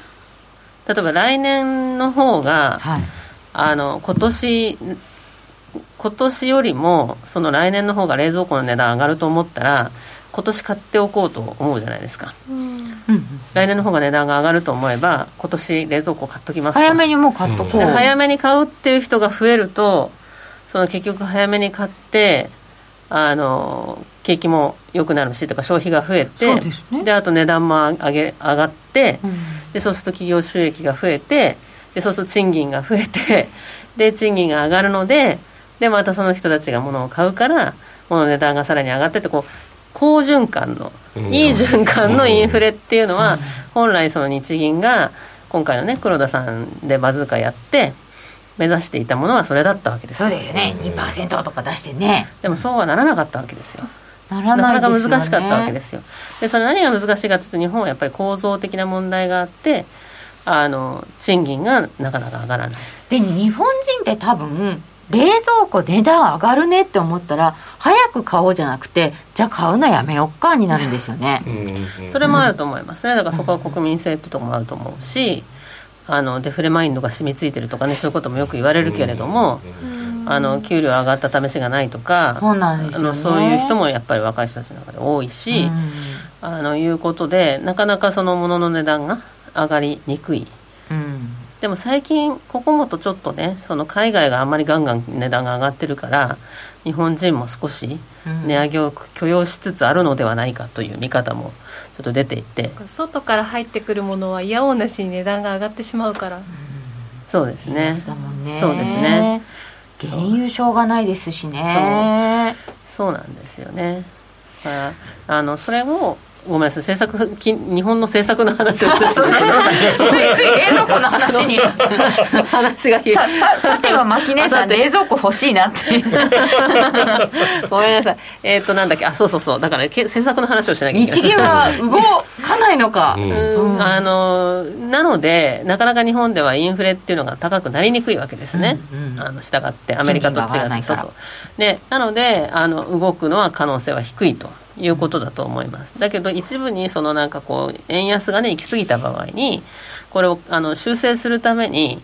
例えば来年の方がはい、あの今年今年よりもその来年の方が冷蔵庫の値段上がると思ったら今年買っておこうと思うじゃないですか。うん来年の方が値段が上がると思えば今年冷蔵庫買っときますと。早めにもう買っとこう、で早めに買うっていう人が増えるとその結局早めに買ってあの景気も良くなるしとか消費が増えてで、ね、あと値段も上げ上がって、うん、でそうすると企業収益が増えてでそうすると賃金が増えて で賃金が上がるのででまたその人たちが物を買うから物の値段がさらに上がってってこう好循環の、いい循環のインフレっていうのは、本来その日銀が今回のね黒田さんでバズーカやって目指していたものはそれだったわけです。そうですよね。2%とか出してね。でもそうはならなかったわけですよ。ならな、ね、かなか難しかったわけですよ。でそれ何が難しいかというと日本はやっぱり構造的な問題があってあの賃金がなかなか上がらない。で日本人って多分冷蔵庫値段上がるねって思ったら早く買おうじゃなくてじゃあ買うのやめよっかになるんですよね。それもあると思いますね。だからそこは国民性ってとこもあると思うしあのデフレマインドが染みついてるとかねそういうこともよく言われるけれども、あの給料上がった試しがないとかそうなんです、ね、あのそういう人もやっぱり若い人たちの中で多いし、あのいうことでなかなかそのものの値段が上がりにくい。うんでも最近ここもとちょっとねその海外があんまりガンガン値段が上がってるから日本人も少し値上げを許容しつつあるのではないかという見方もちょっと出ていて。外から入ってくるものはいやおうなしに値段が上がってしまうから、うん、そうですね。そうですね。原油しょうがないですしね。そう。なんですよね。あのそれをごめんなさい政策日本の政策の話をする ついつい冷蔵庫の話に話がささては牧姉さん冷蔵庫欲しいなって。ごめんなさい。えー、っとなんだっけ？あそうそうそう。だから政策の話をしなきゃいけない。日銀は動かないのか、うん、あのなのでなかなか日本ではインフレっていうのが高くなりにくいわけですね、うんうん、あの従ってアメリカと違って。そうそうでなのであの動くのは可能性は低いということだと思います。だけど一部にそのなんかこう円安がね行き過ぎた場合にこれをあの修正するために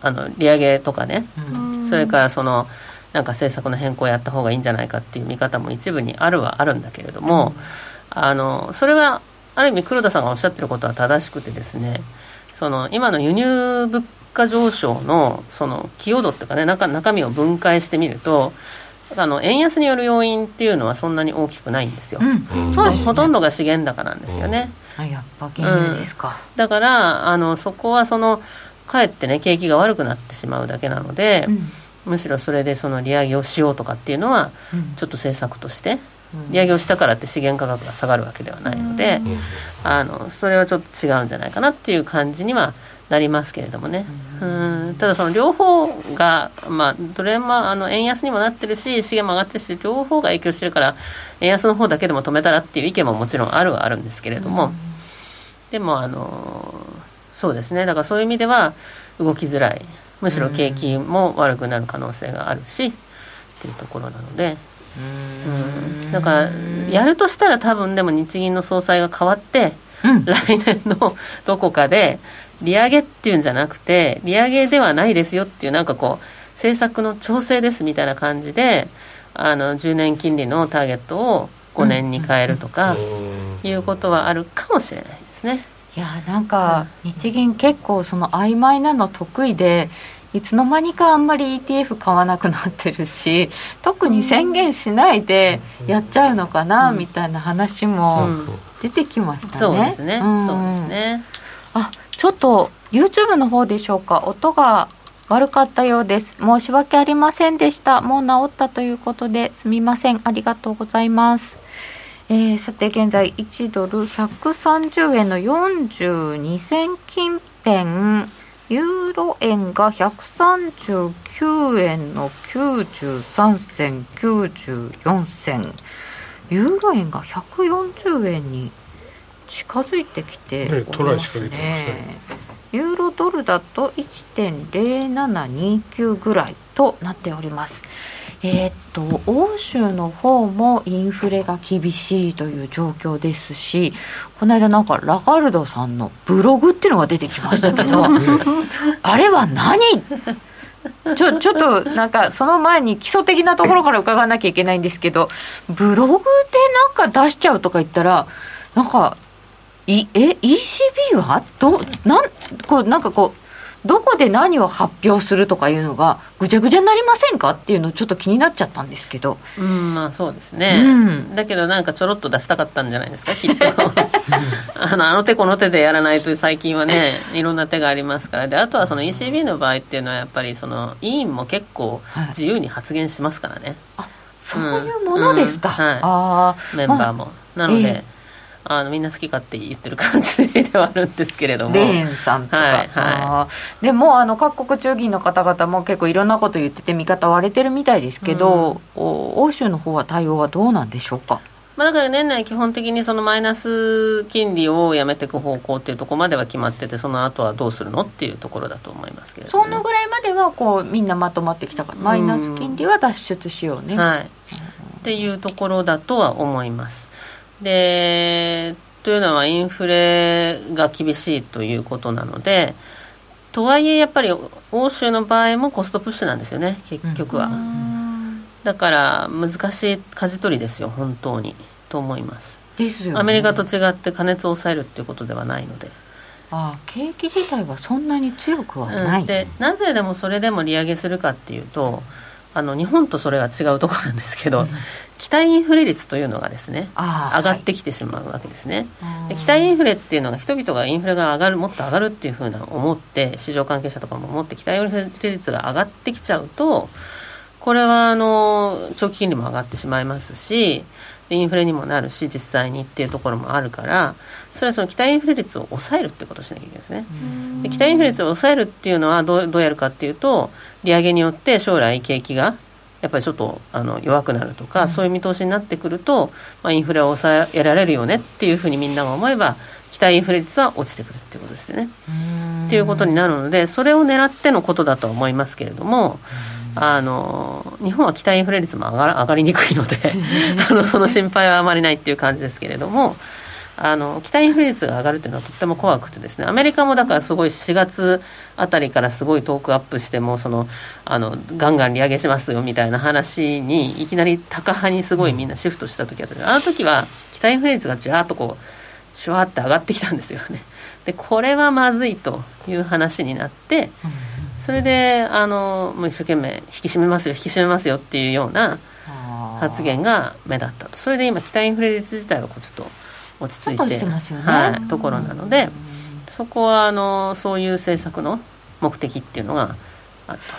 あの利上げとかね、うん、それからそのなんか政策の変更をやった方がいいんじゃないかっていう見方も一部にあるはあるんだけれども、うん、あのそれはある意味黒田さんがおっしゃってることは正しくてですねその今の輸入物価上昇のその寄与度っていうかね中中身を分解してみるとあの円安による要因っていうのはそんなに大きくないんですよ、うん、そう、ね、ほとんどが資源高なんですよね、うん、やっぱ原油ですか、うん、だからあのそこはそのかえってね景気が悪くなってしまうだけなので、むしろそれでその利上げをしようとかっていうのはちょっと政策として利上げをしたからって資源価格が下がるわけではないので、あのそれはちょっと違うんじゃないかなっていう感じにはなりますけれどもね、うん。ただその両方が、まあ、どれもあの円安にもなってるし資源も上がってるし両方が影響してるから円安の方だけでも止めたらっていう意見ももちろんあるはあるんですけれども、でもあのそうですね。だからそういう意味では動きづらい。むしろ景気も悪くなる可能性があるし、っていうところなので。うん。だからやるとしたら多分でも日銀の総裁が変わって、うん、来年のどこかで利上げっていうんじゃなくて利上げではないですよっていうなんかこう政策の調整ですみたいな感じであの10年金利のターゲットを5年に変えるとか、いうことはあるかもしれないですね。いやなんか日銀結構その曖昧なの得意でいつの間にかあんまり ETF 買わなくなってるし特に宣言しないでやっちゃうのかなみたいな話も出てきましたね。そうですね、そうですね。あちょっと YouTube の方でしょうか。音が悪かったようです。申し訳ありませんでした。もう治ったということですみません。ありがとうございます。えー、さて現在1ドル130円の42銭近辺。ユーロ円が139円の93銭94銭。ユーロ円が140円に近づいてきてね、トライしか出てますね。ユーロドルだと1.0729ぐらいとなっております。えー、っと欧州の方もインフレが厳しいという状況ですしこの間なんかラガルドさんのブログっていうのが出てきましたけど あれは何？ちょちょっとなんかその前に基礎的なところから伺わなきゃいけないんですけどブログでなんか出しちゃうとか言ったらなんかいえ ECB は？どなんこうなんかこうどこで何を発表するとかいうのがぐちゃぐちゃになりませんか？っていうのちょっと気になっちゃったんですけど。うんまあそうですね、うん、だけどなんかちょろっと出したかったんじゃないですか？きっと。あのあの手この手でやらないと最近はねいろんな手がありますから。であとはその ECB の場合っていうのはやっぱりその委員も結構自由に発言しますからね、はい、あそういうものですか、うん。うん、はい、あメンバーも、なので、えーあのみんな好きかって言ってる感じではあるんですけれども。レーンさんとか、はいはい、でもあの各国中銀の方々も結構いろんなこと言ってて見方割れてるみたいですけど、うん、欧州の方は対応はどうなんでしょうか？まあ、だから年内基本的にそのマイナス金利をやめていく方向っていうところまでは決まっててその後はどうするのっていうところだと思いますけど、ね、そのぐらいまではこうみんなまとまってきたからマイナス金利は脱出しようね、はい、っていうところだとは思いますでというのはインフレが厳しいということなのでとはいえやっぱり欧州の場合もコストプッシュなんですよね結局は、だから難しい舵取りですよ本当にと思います。ですよ、ね、アメリカと違って加熱を抑えるっていうことではないので。ああ景気自体はそんなに強くはない、うん、でなぜでもそれでも利上げするかっていうとあの日本とそれは違うところなんですけど、期待インフレ率というのがですね上がってきてしまうわけですね、で期待インフレっていうのが人々がインフレが上がるもっと上がるっていうふうな思って市場関係者とかも思って期待インフレ率が上がってきちゃうとこれはあの長期金利も上がってしまいますしインフレにもなるし実際にっていうところもあるからそれはその期待インフレ率を抑えるってことをしなきゃいけないですね。で期待インフレ率を抑えるっていうのはどうどうやるかっていうと利上げによって将来景気がやっぱりちょっとあの弱くなるとか、うん、そういう見通しになってくると、まあ、インフレを抑えられるよねっていうふうにみんなが思えば期待インフレ率は落ちてくるっていうことですよね。っていうことになるのでそれを狙ってのことだとは思いますけれども。あの日本は期待インフレ率も上が上がりにくいので あのその心配はあまりないっていう感じですけれどもあの期待インフレ率が上がるというのはとっても怖くてですね。アメリカもだからすごい4月あたりからすごいトークアップしてもそのあのガンガン利上げしますよみたいな話にいきなり高派にすごいみんなシフトした時あったあの時は期待インフレ率がじわっとこうシュワって上がってきたんですよね。でこれはまずいという話になってそれであのもう一生懸命引き締めますよ引き締めますよっていうような発言が目立ったと。それで今期待インフレ率自体はこうちょっと落ち着いてて、ね、はい、ところなので、そこはあのそういう政策の目的っていうのがあると。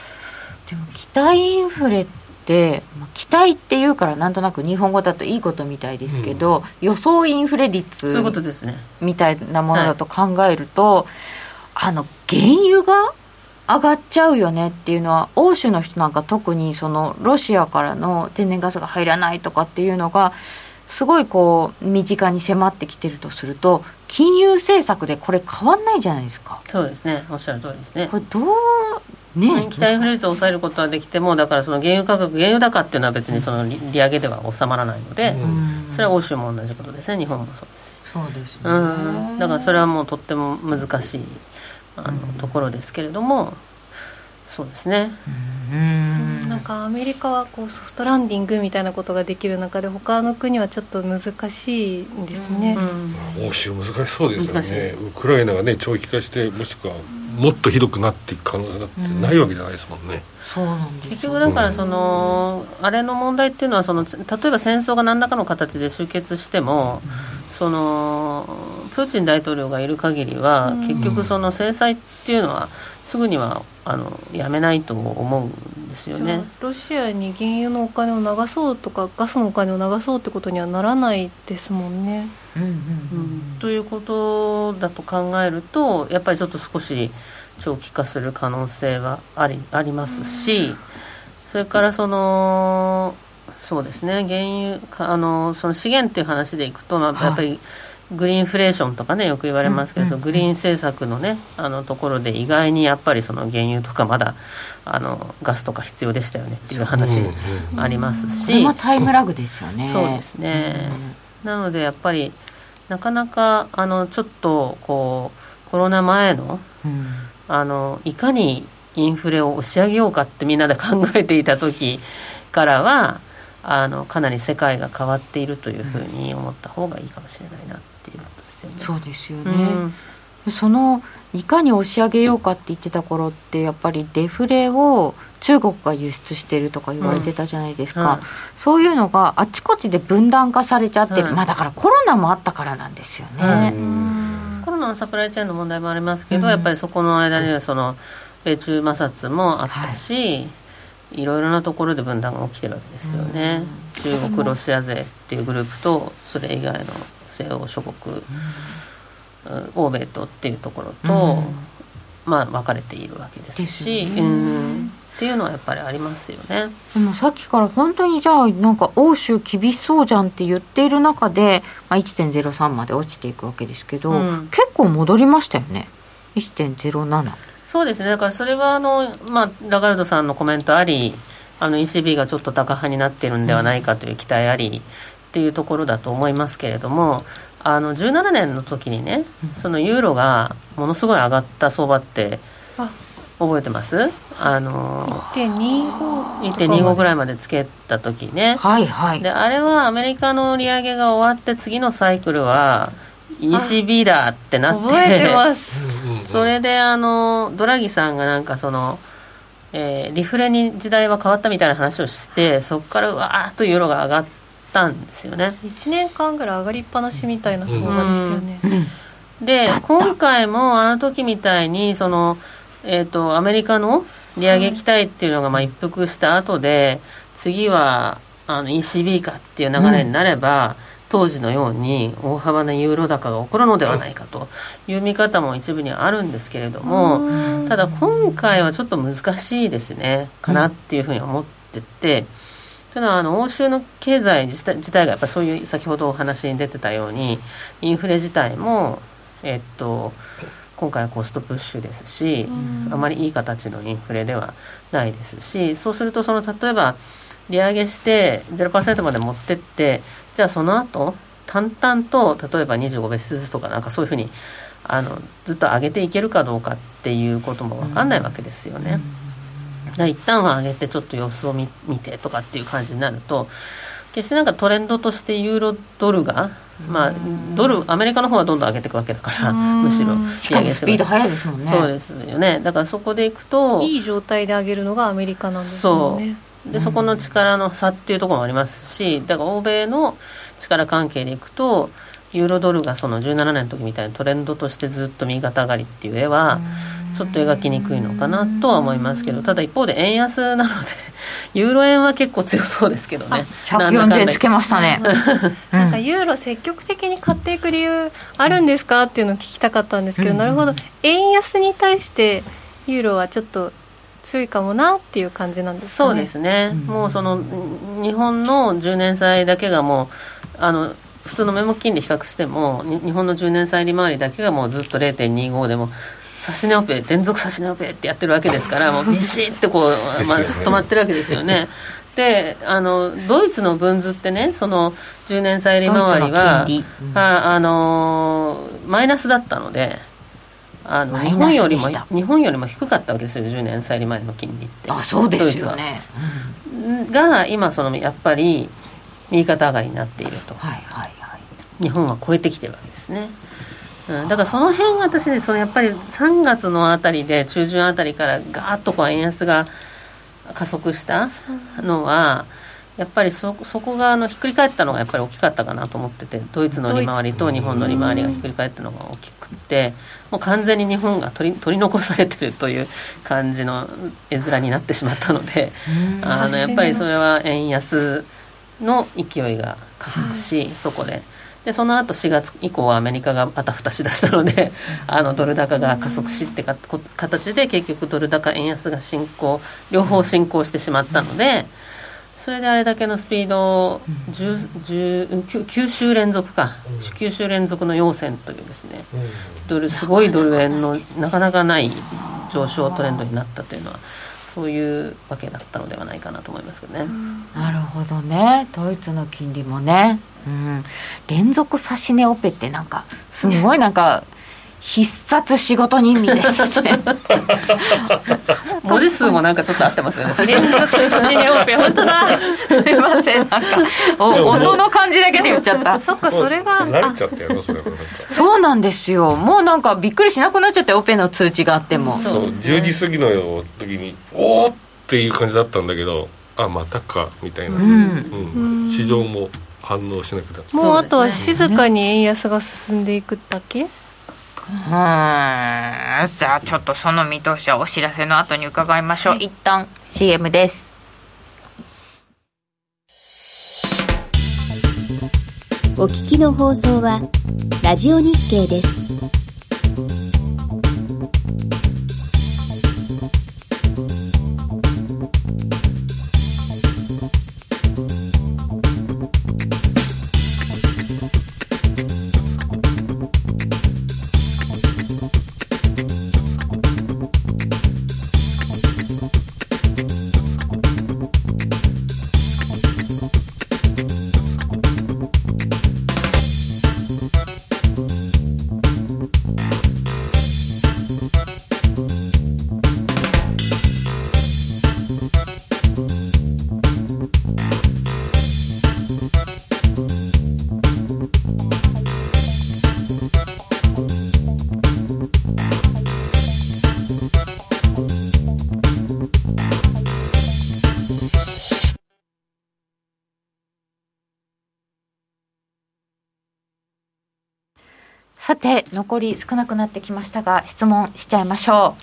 でも期待インフレって期待っていうからなんとなく日本語だといいことみたいですけど、うん、予想インフレ率そういうことですね。みたいなものだと考えると、はい、あの原油が上がっちゃうよねっていうのは欧州の人なんか特にそのロシアからの天然ガスが入らないとかっていうのがすごいこう身近に迫ってきてるとすると金融政策でこれ変わんないじゃないですか。そうですね。おっしゃる通りですね。これどうね、期待フレ率を抑えることはできてもだからその原油価格原油高っていうのは別にその利上げでは収まらないので、うん、それは欧州も同じことですね。日本もそうですそうですね、うん、だからそれはもうとっても難しいあの、ところですけれどもそうですね。うん。なんかアメリカはこうソフトランディングみたいなことができる中で他の国はちょっと難しいですね、欧州難しそうですよねウクライナがね長期化してもしくはもっとひどくなっていく可能性だってないわけじゃないですもん。ね、そうなん。です結局だからその、あれの問題っていうのはその例えば戦争が何らかの形で終結しても、そのプーチン大統領がいる限りは、結局その制裁っていうのはすぐにはあのやめないと思うんですよね。ロシアに原油のお金を流そうとかガスのお金を流そうってことにはならないですもんね。うんうんうん、ということだと考えるとやっぱりちょっと少し長期化する可能性はありありますし、それからそのそうですね原油あのその資源っていう話でいくと、まあ、やっぱり、グリーンフレーションとかねよく言われますけど、うんうん、グリーン政策のねあのところで意外にやっぱりその原油とかまだあのガスとか必要でしたよねっていう話ありますし、うんうん、タイムラグですよね。そうですね、うん、なのでやっぱりなかなかあのちょっとこうコロナ前の,、あのいかにインフレを押し上げようかってみんなで考えていた時からはあのかなり世界が変わっているというふうに思った方がいいかもしれないなっていうことですよね。そうですよね、うん、そのいかに押し上げようかって言ってた頃ってやっぱりデフレを中国が輸出してるとか言われてたじゃないですか、うん。うん、そういうのがあちこちで分断化されちゃってる、うん、まあだからコロナもあったからなんですよね、コロナのサプライチェーンの問題もありますけど、やっぱりそこの間にはその米中摩擦もあったし、はい。いろいろなところで分断が起きてるわけですよね、中国ロシア勢っていうグループとそれ以外の西欧諸国、欧米とっていうところと、まあ分かれているわけですし、ね、うんっていうのはやっぱりありますよね。でもさっきから本当にじゃあなんか欧州厳しそうじゃんって言っている中で、まあ、1.03まで落ちていくわけですけど、うん、結構戻りましたよね。1.07そうですね。だからそれはあの、まあ、ラガルドさんのコメントありあの ECB がちょっと高派になってるんではないかという期待あり、うん、っていうところだと思いますけれどもあの17年の時にねそのユーロがものすごい上がった相場って覚えてます？あの1.25ぐらいまでつけた時ね。はいはい。であれはアメリカの利上げが終わって次のサイクルは ECB だってなって覚えてます。それであのドラギさんがなんかそのえー、リフレに時代は変わったみたいな話をしてそこからわーっとユーロが上がったんですよね。1年間ぐらい上がりっぱなしみたいな相場でしたよね、で今回もあの時みたいにそのえーと、アメリカの利上げ期待っていうのがまあ一服した後で、次はあの ECB かっていう流れになれば、うん、当時のように大幅なユーロ高が起こるのではないかという見方も一部にはあるんですけれども、ただ今回はちょっと難しいですねかなっていうふうに思ってて。というのはあの欧州の経済自体がやっぱりそういう先ほどお話に出てたようにインフレ自体もえっと今回はコストプッシュですし、あまりいい形のインフレではないですしそうするとその例えば利上げして0%まで持ってってじゃあその後淡々と例えば25ベースずつとかなんかそういうふうにあのずっと上げていけるかどうかっていうことも分かんないわけですよね。だ一旦は上げてちょっと様子を見てとかっていう感じになると決してなんかトレンドとしてユーロドルがまあ、ドルアメリカの方はどんどん上げていくわけだからむしろ利上げスピード速いですもんね。そうですよね。だからそこでいくといい状態で上げるのがアメリカなんですよね。でそこの力の差っていうところもありますしだから欧米の力関係でいくとユーロドルがその17年の時みたいなトレンドとしてずっと右肩上がりっていう絵はちょっと描きにくいのかなとは思いますけどただ一方で円安なので ユーロ円は結構強そうですけどね。140円つけましたね。なんかユーロ積極的に買っていく理由あるんですかっていうのを聞きたかったんですけど、うん、なるほど。円安に対してユーロはちょっと強いかもなっていう感じなんですかね。そうですね、うん、もうその日本の10年債だけがもうあの普通の名目金利比較しても日本の10年債利回りだけがもうずっと0.25でも指値オペ連続指値オペってやってるわけですからもうビシッてこう、まあ、止まってるわけですよね。であのドイツの分図ってねその10年債利回りは、うん、ああのマイナスだったのであの日本よりも日本よりも低かったわけですよ10年債利回りの金利って。あそうですよね、うん、が今そのやっぱり右肩上がりになっていると、はいはいはい、日本は超えてきてるわけですねうん、だからその辺私ねそのやっぱり3月のあたりで中旬あたりからガーッとこう円安が加速したのは、やっぱりそそこがあのひっくり返ったのがやっぱり大きかったかなと思っててドイツの利回りと日本の利回りがひっくり返ったのが大きくてもう完全に日本が取り取り残されてるという感じの絵面になってしまったのであのやっぱりそれは円安の勢いが加速し、そこで。でその後4月以降はアメリカがあたふたしだしたのであのドル高が加速しってか形で結局ドル高円安が進行両方進行してしまったのでそれであれだけのスピードを 10, 10 9, 週連続か。9週連続の陽線というですねドルすごいドル円のなかなかない。上昇トレンドになったというのは。そういうわけだったのではないかなと思いますけどね。なるほどね。ドイツの金利もね、うん、連続指し値オペってなんかすごいなんか必殺仕事人みたいですね文字数もなんかちょっと合ってますよね。連続指し値オペ本当だ。すいません。なんかお音の感じだけで言っちゃった。そっかそれが慣れちゃったよそれそうなんですよ。もうなんかびっくりしなくなっちゃってオペの通知があっても、そう10時過ぎの時におおっていう感じだったんだけどあまたかみたいな、うん。うん。市場も反応しなくなもうあとは静かに円安が進んでいくだけ？うん。じゃあちょっとその見通しはお知らせの後に伺いましょう、一旦 CM です。お聞きの放送はラジオ日経です。て残り少なくなってきましたが質問しちゃいましょ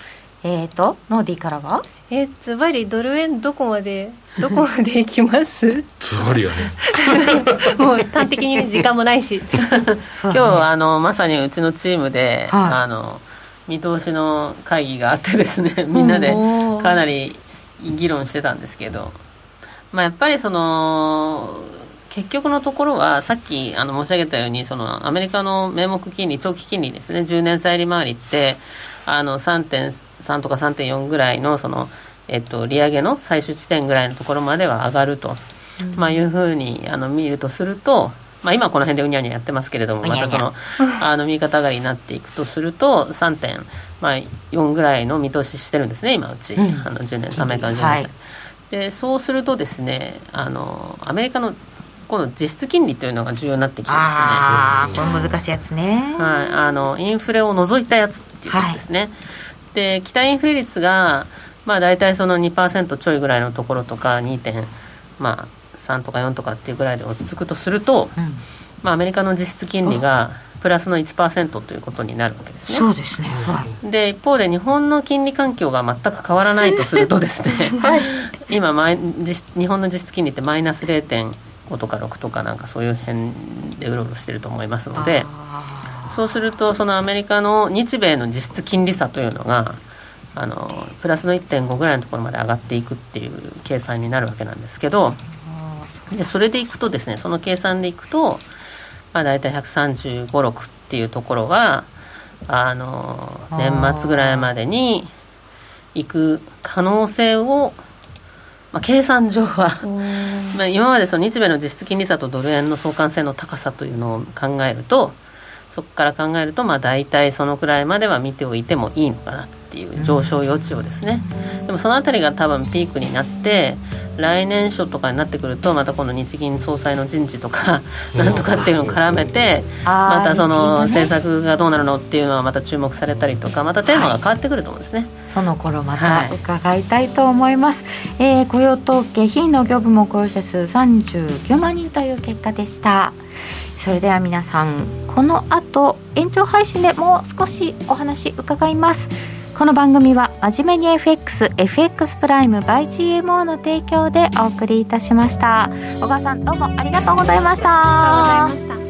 う。えーとノーディーからは？えズバリドル円どこまでどこまでいきます？つわりがね。もう端的にね時間もないし。今日あのまさにうちのチームで、はい。あの見通しの会議があってですね みんなでかなり議論してたんですけど、まあ、やっぱりその結局のところはさっきあの申し上げたようにそのアメリカの名目金利長期金利ですね。10年債利回りってあの3.3とか3.4ぐらいのその、えっと、利上げの最終地点ぐらいのところまでは上がると、まあ、いうふうにあの見るとすると、まあ、今この辺でうにゃうにゃやってますけれどもまたその あの右肩上がりになっていくとすると3.4ぐらいの見通ししてるんですね今うち、うん。あの10年アメリカの10年債、はい。でそうするとですねあのアメリカのこの実質金利というのが重要になってきてですね。これ難しいやつね。はい、あのインフレを除いたやつっていうことですね、で期待インフレ率が、まあ、大体その2%ちょいぐらいのところとか2.3、まあ、3とか4とかっていうぐらいで落ち着くとすると、うん。まあ、アメリカの実質金利がプラスの1%ということになるわけですね。そうですね。はい。で一方で日本の金利環境が全く変わらないとするとですね、今マイ実質日本の実質金利ってマイナス0.5とか6とかなんかそういう辺でうろうろしてると思いますのであそうするとそのアメリカの日米の実質金利差というのがあのプラスの1.5ぐらいのところまで上がっていくっていう計算になるわけなんですけどでそれでいくとですねその計算でいくと、まあ、大体135、6っていうところはあの年末ぐらいまでに行く可能性を、まあ、計算上はまあ、今までその日米の実質金利差とドル円の相関性の高さというのを考えるとそこから考えるとまあ大体そのくらいまでは見ておいてもいいのかなっていう上昇余地をですね、でもそのあたりが多分ピークになって来年初とかになってくるとまたこの日銀総裁の人事とか なんとかっていうのを絡めてまたその政策がどうなるのっていうのはまた注目されたりとかまたテーマが変わってくると思うんですね。その頃まはい。た伺いたいと思います、えー雇用統計非農業部門雇用者数39万人という結果でした。それでは皆さんこの後延長配信でもう少しお話伺いますこの番組は真面目に FXFX プライム by GMO の提供でお送りいたしました。小川さんどうもありがとうございました。ありがとうございました。